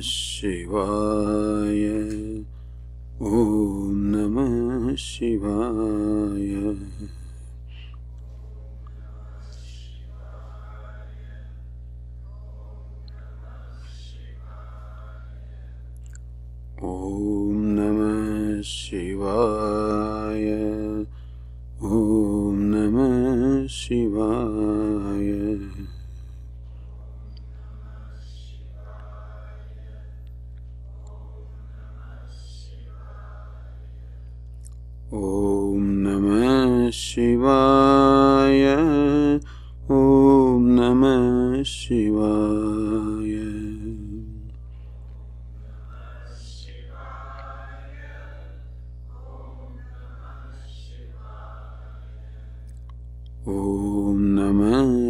शिवाय। ॐ नमः शिवाय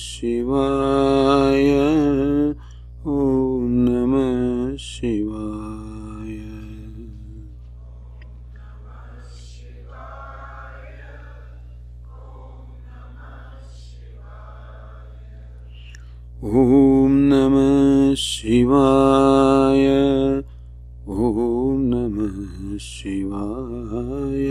शिवाय। ॐ नमः शिवाय। ॐ नमः शिवाय। ॐ नमः शिवाय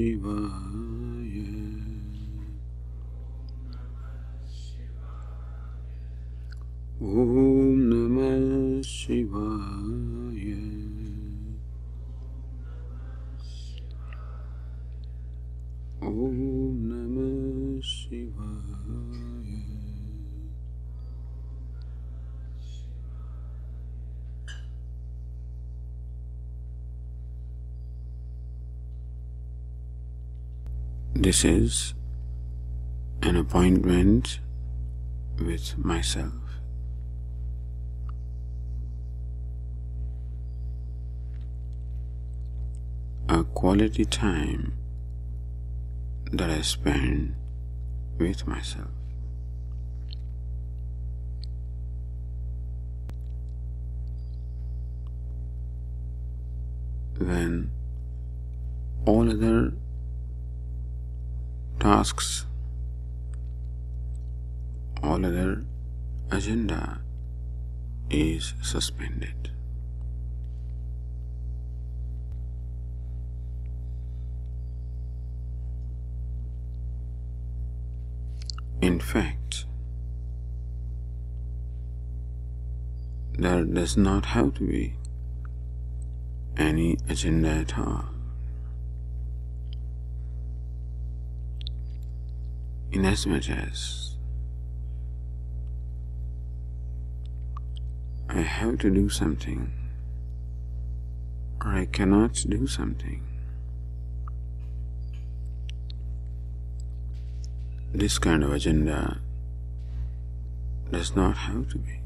Shiva This is an appointment with myself. A quality time that I spend with myself. When all other tasks all other agenda is suspended. In fact, there does not have to be any agenda at all. Inasmuch as I have to do something or I cannot do something. This kind of agenda does not have to be.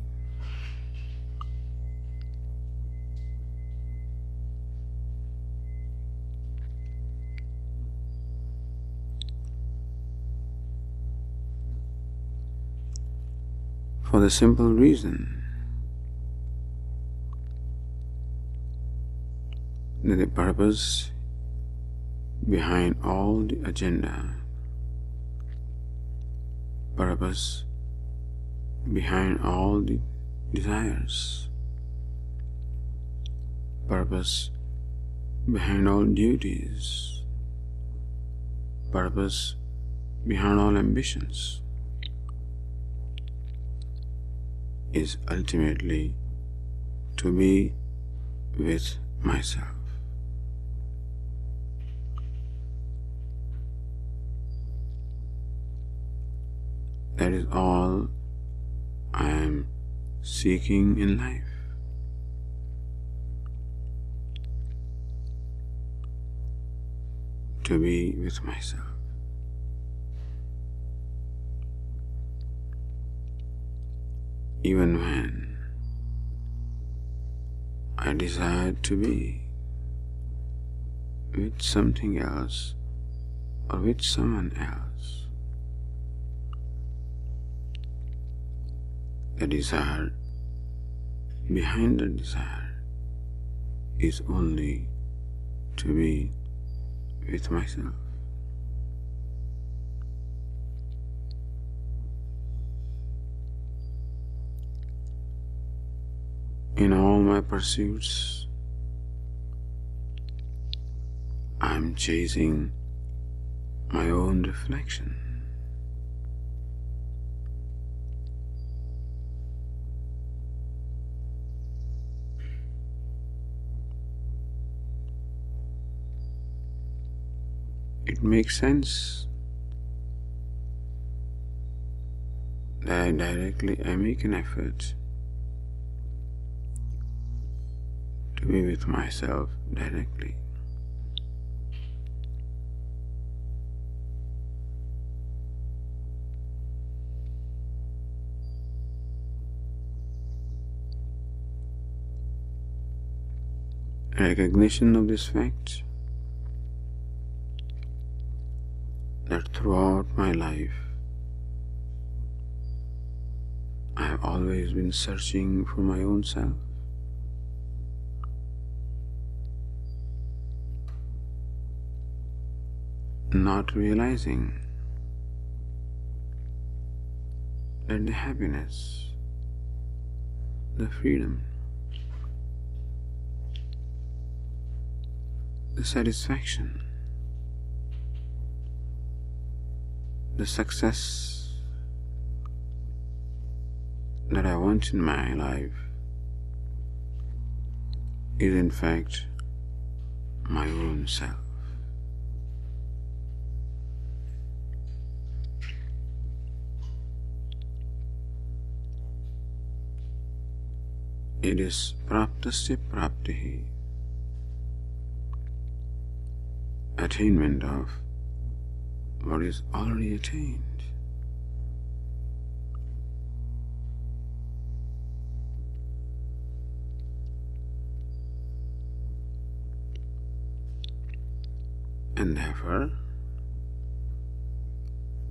For the simple reason that the purpose behind all the agenda purpose behind all the desires, purpose behind all duties, purpose behind all ambitions is ultimately to be with myself. That is all I am seeking in life. To be with myself. Even when I desire to be with something else or with someone else. the desire behind the desire is only to be with myself. In all my pursuits, I'm chasing my own reflection. it makes sense that I directly I make an effort be with myself directly. Recognition of this fact that throughout my life I have always been searching for my own self. Not realizing that the happiness, the freedom, the satisfaction the success that I want in my life is in fact my own self. It is praptasya praptihi, attainment of what is already attained. And therefore,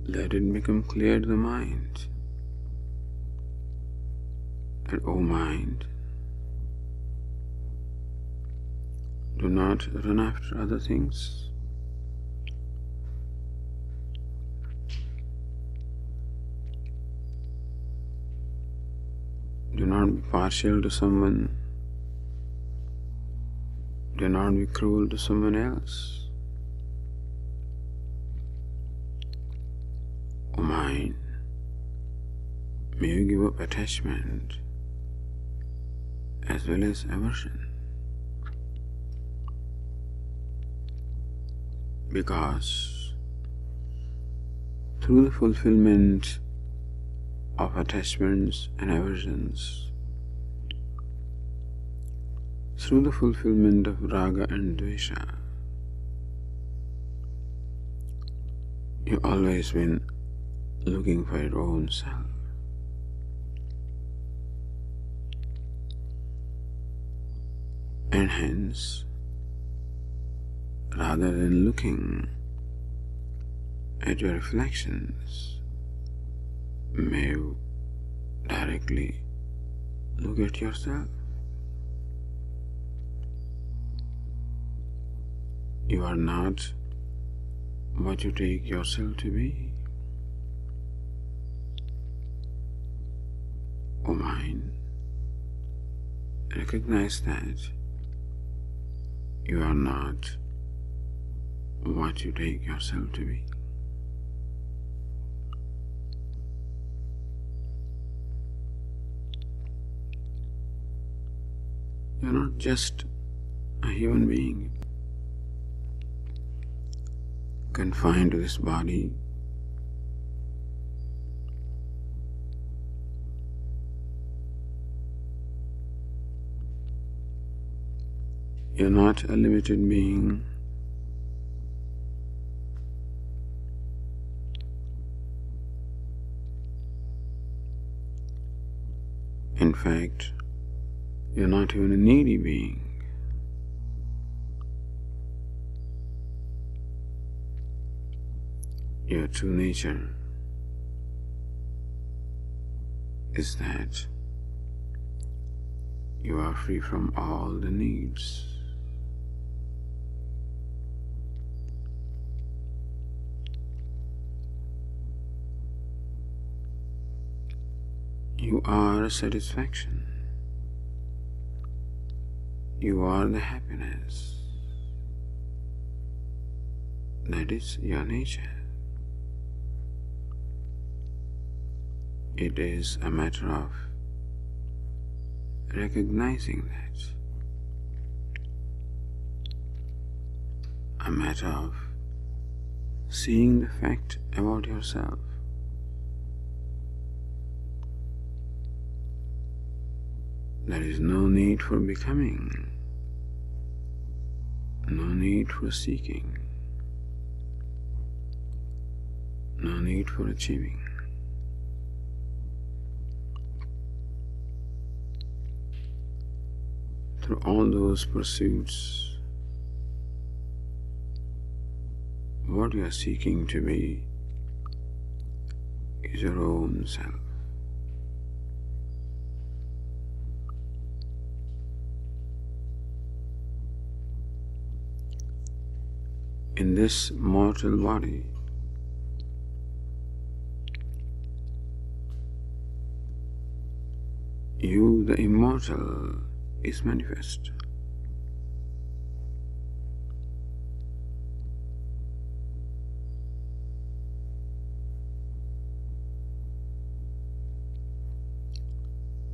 let it become clear to the mind that, O mind, do not run after other things. Do not be partial to someone. Do not be cruel to someone else. O mind, may you give up attachment as well as aversion. Because through the fulfillment of attachments and aversions, through the fulfillment of raga and dvesha, you've always been looking for your own self. And hence, rather than looking at your reflections, may you directly look at yourself. You are not what you take yourself to be. O mind, recognize that you are not what you take yourself to be. You're not just a human being confined to this body. You're not a limited being. In fact, you're not even a needy being. Your true nature is that you are free from all the needs. You are satisfaction. You are the happiness. That is your nature. It is a matter of recognizing that. A matter of seeing the fact about yourself. There is no need for becoming, no need for seeking, no need for achieving. Through all those pursuits, what you are seeking to be is your own self. In this mortal body. You, the immortal, is manifest.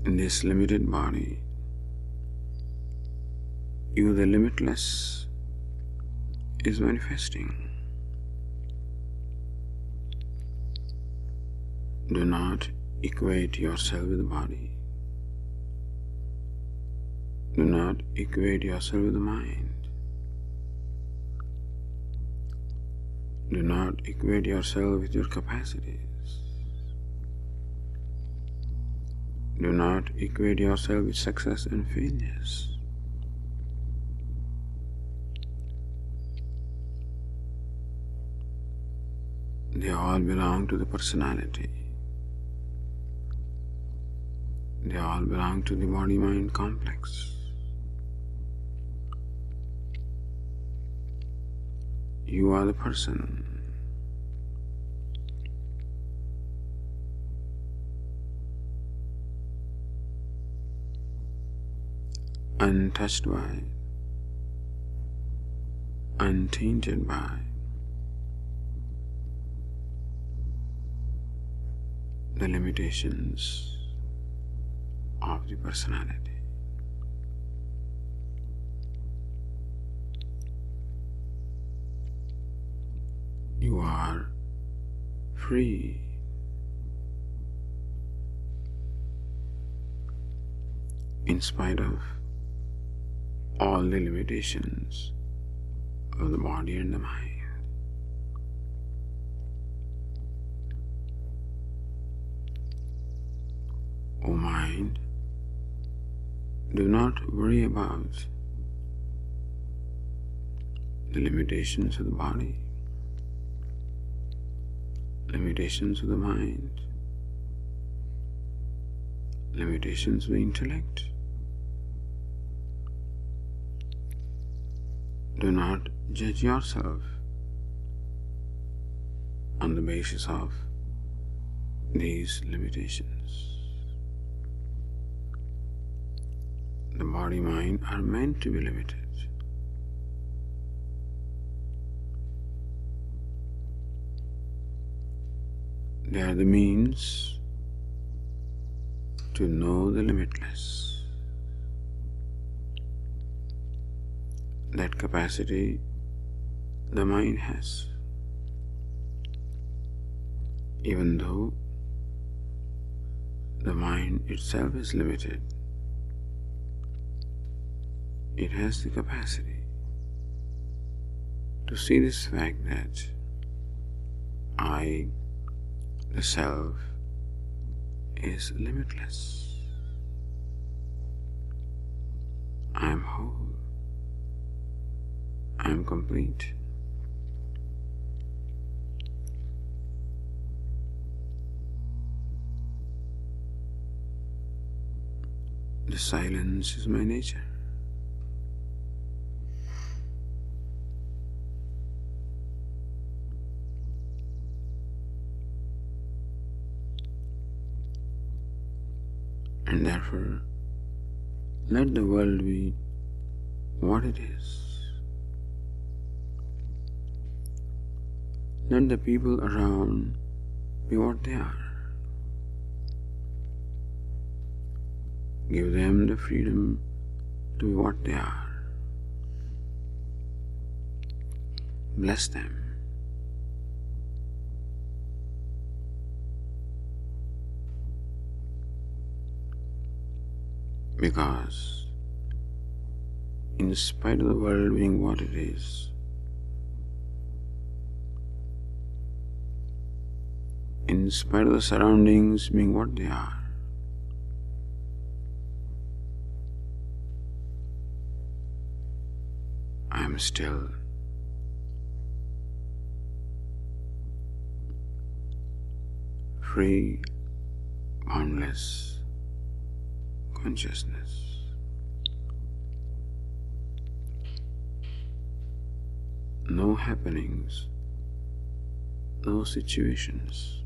In this limited body, you, the limitless, is manifesting. Do not equate yourself with the body. Do not equate yourself with the mind. Do not equate yourself with your capacities. Do not equate yourself with success and failures. They all belong to the personality. They all belong to the body mind complex. You are the person. untouched by, untainted by the limitations of the personality. You are free. In spite of all the limitations of the body and the mind. Mind, do not worry about the limitations of the body, limitations of the mind, limitations of the intellect. Do not judge yourself on the basis of these limitations. Body mind are meant to be limited. They are the means to know the limitless. That capacity the mind has. Even though the mind itself is limited, it has the capacity to see this fact that I, the self, is limitless. I am whole. I am complete. The silence is my nature. And therefore, let the world be what it is. Let the people around be what they are. Give them the freedom to be what they are. Bless them. Because, in spite of the world being what it is, in spite of the surroundings being what they are, I am still free, boundless consciousness. No happenings, no situations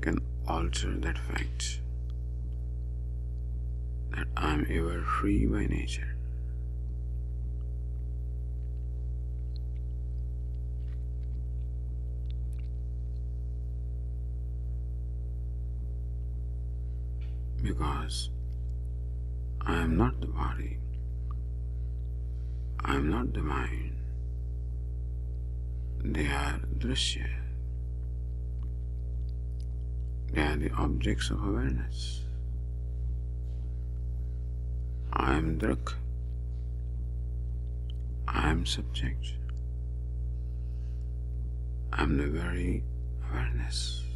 can alter that fact that I am ever free by nature. Because I am not the body, I am not the mind. They are drishya. They are the objects of awareness. I am drak. I am subject. I am the very awareness.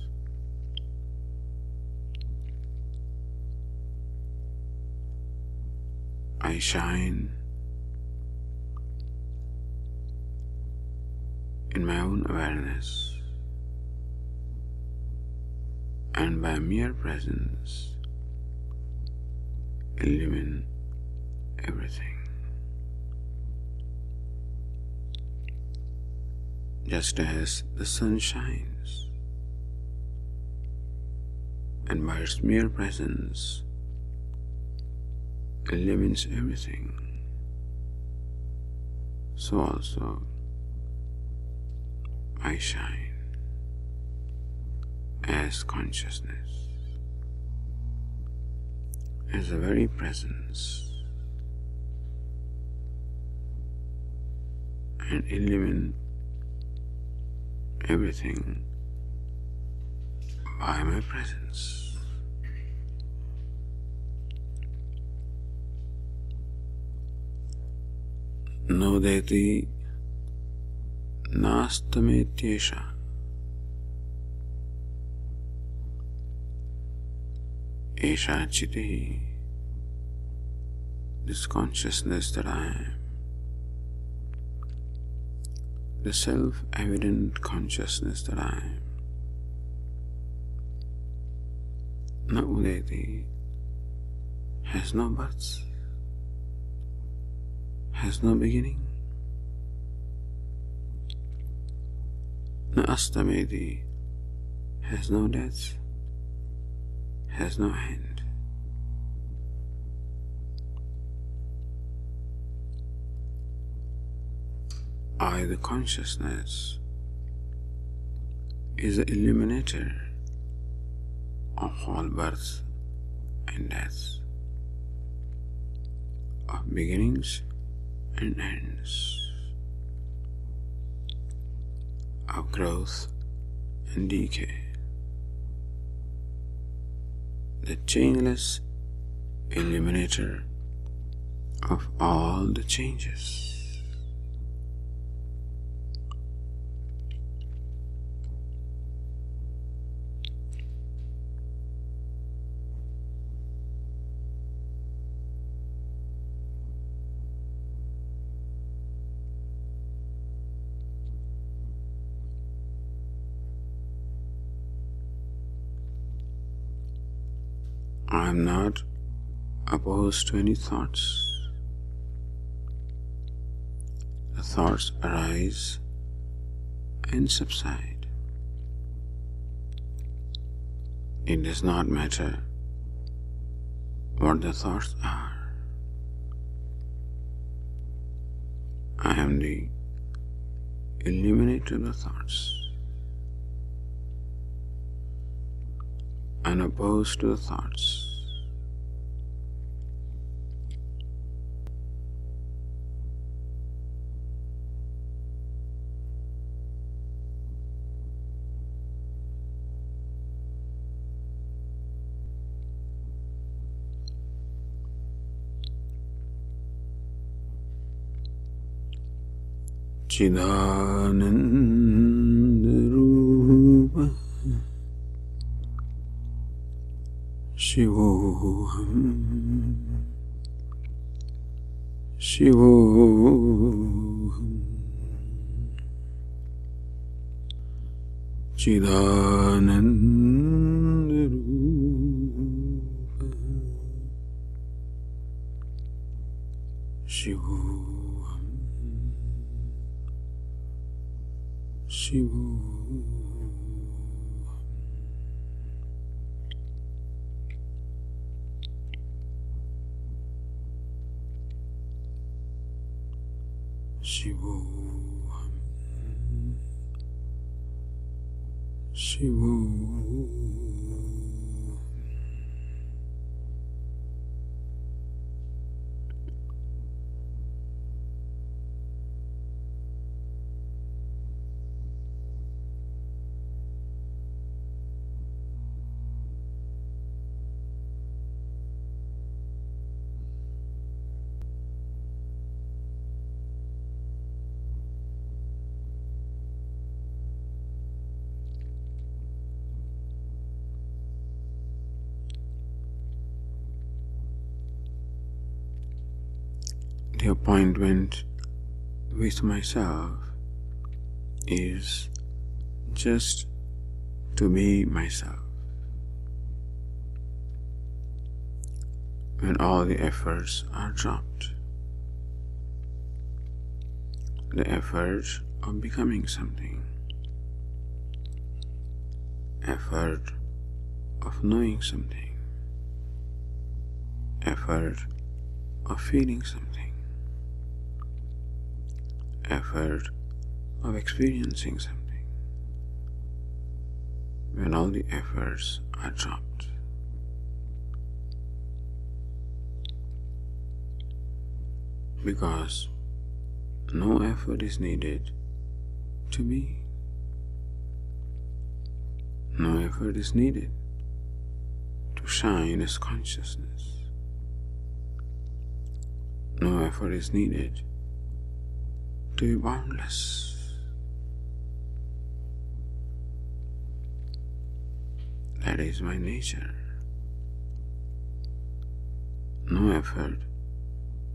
I shine in my own awareness, and by mere presence, illumine everything. Just as the sun shines, and by its mere presence, illumines everything, so also I shine as consciousness, as the very presence, and illumine everything by my presence. no नोदयति नास्तमेत्येषा एषा चिति this consciousness that I am, the self evident consciousness that I am. nodayati has no buts has no beginning. Na Astamedi has no death, has no end. I, the consciousness, is the illuminator of all birth and death, of beginnings and ends of growth and decay. The changeless illuminator of all the changes. Opposed to any thoughts. The thoughts arise and subside. It does not matter what the thoughts are. I am the illuminator of the thoughts. Unopposed to the thoughts. चिदानन्दरूप शिवोऽहम् शिवोऽहम् चिदानन्दरूप शिवोऽहम् Shivu. Shivu. Shivu. The appointment with myself is just to be myself. When all the efforts are dropped, the effort of becoming something, effort of knowing something, effort of feeling something, effort of experiencing something. When all the efforts are dropped, because no effort is needed to be. No effort is needed to shine as consciousness. No effort is needed to be boundless. That is my nature. No effort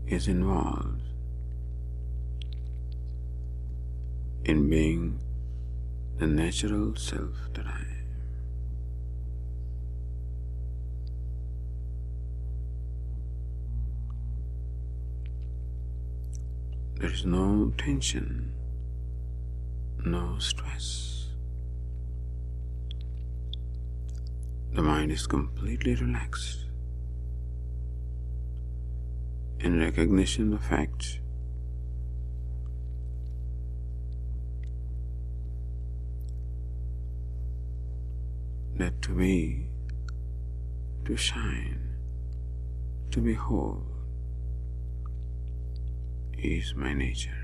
is involved in being the natural self that I am. There is no tension, no stress. The mind is completely relaxed in recognition of fact that to be, to shine, to be whole is my nature.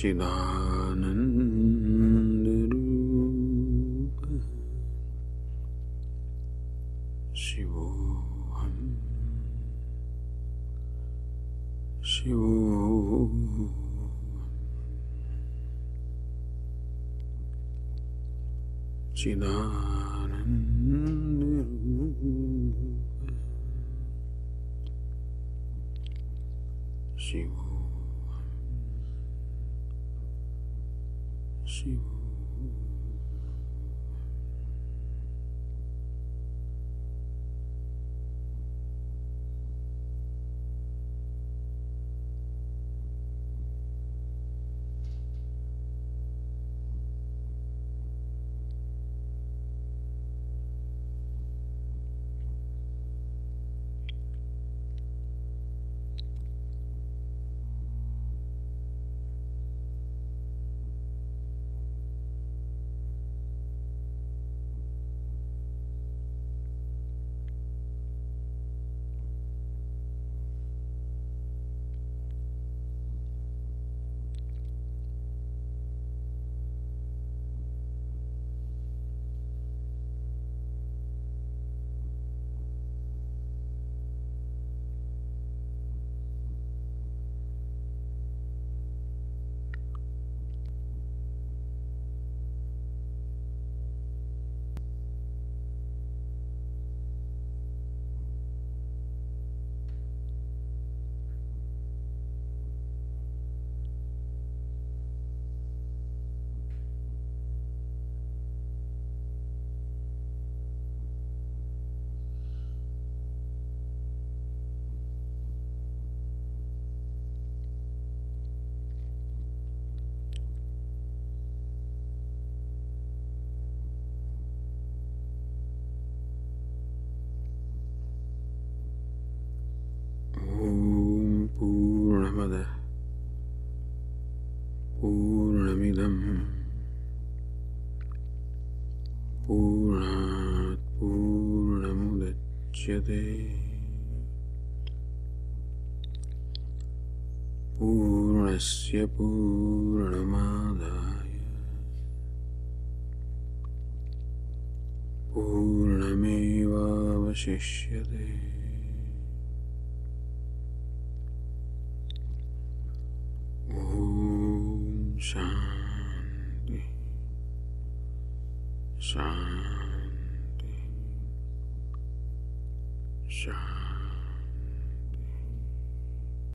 चिदानन्दरूप शिवोऽहम् शिवोऽहम् चिदानन्दरूप शिवोऽहम् शिवो पूर्णमादाय। पूर्णमेवावशिष्यते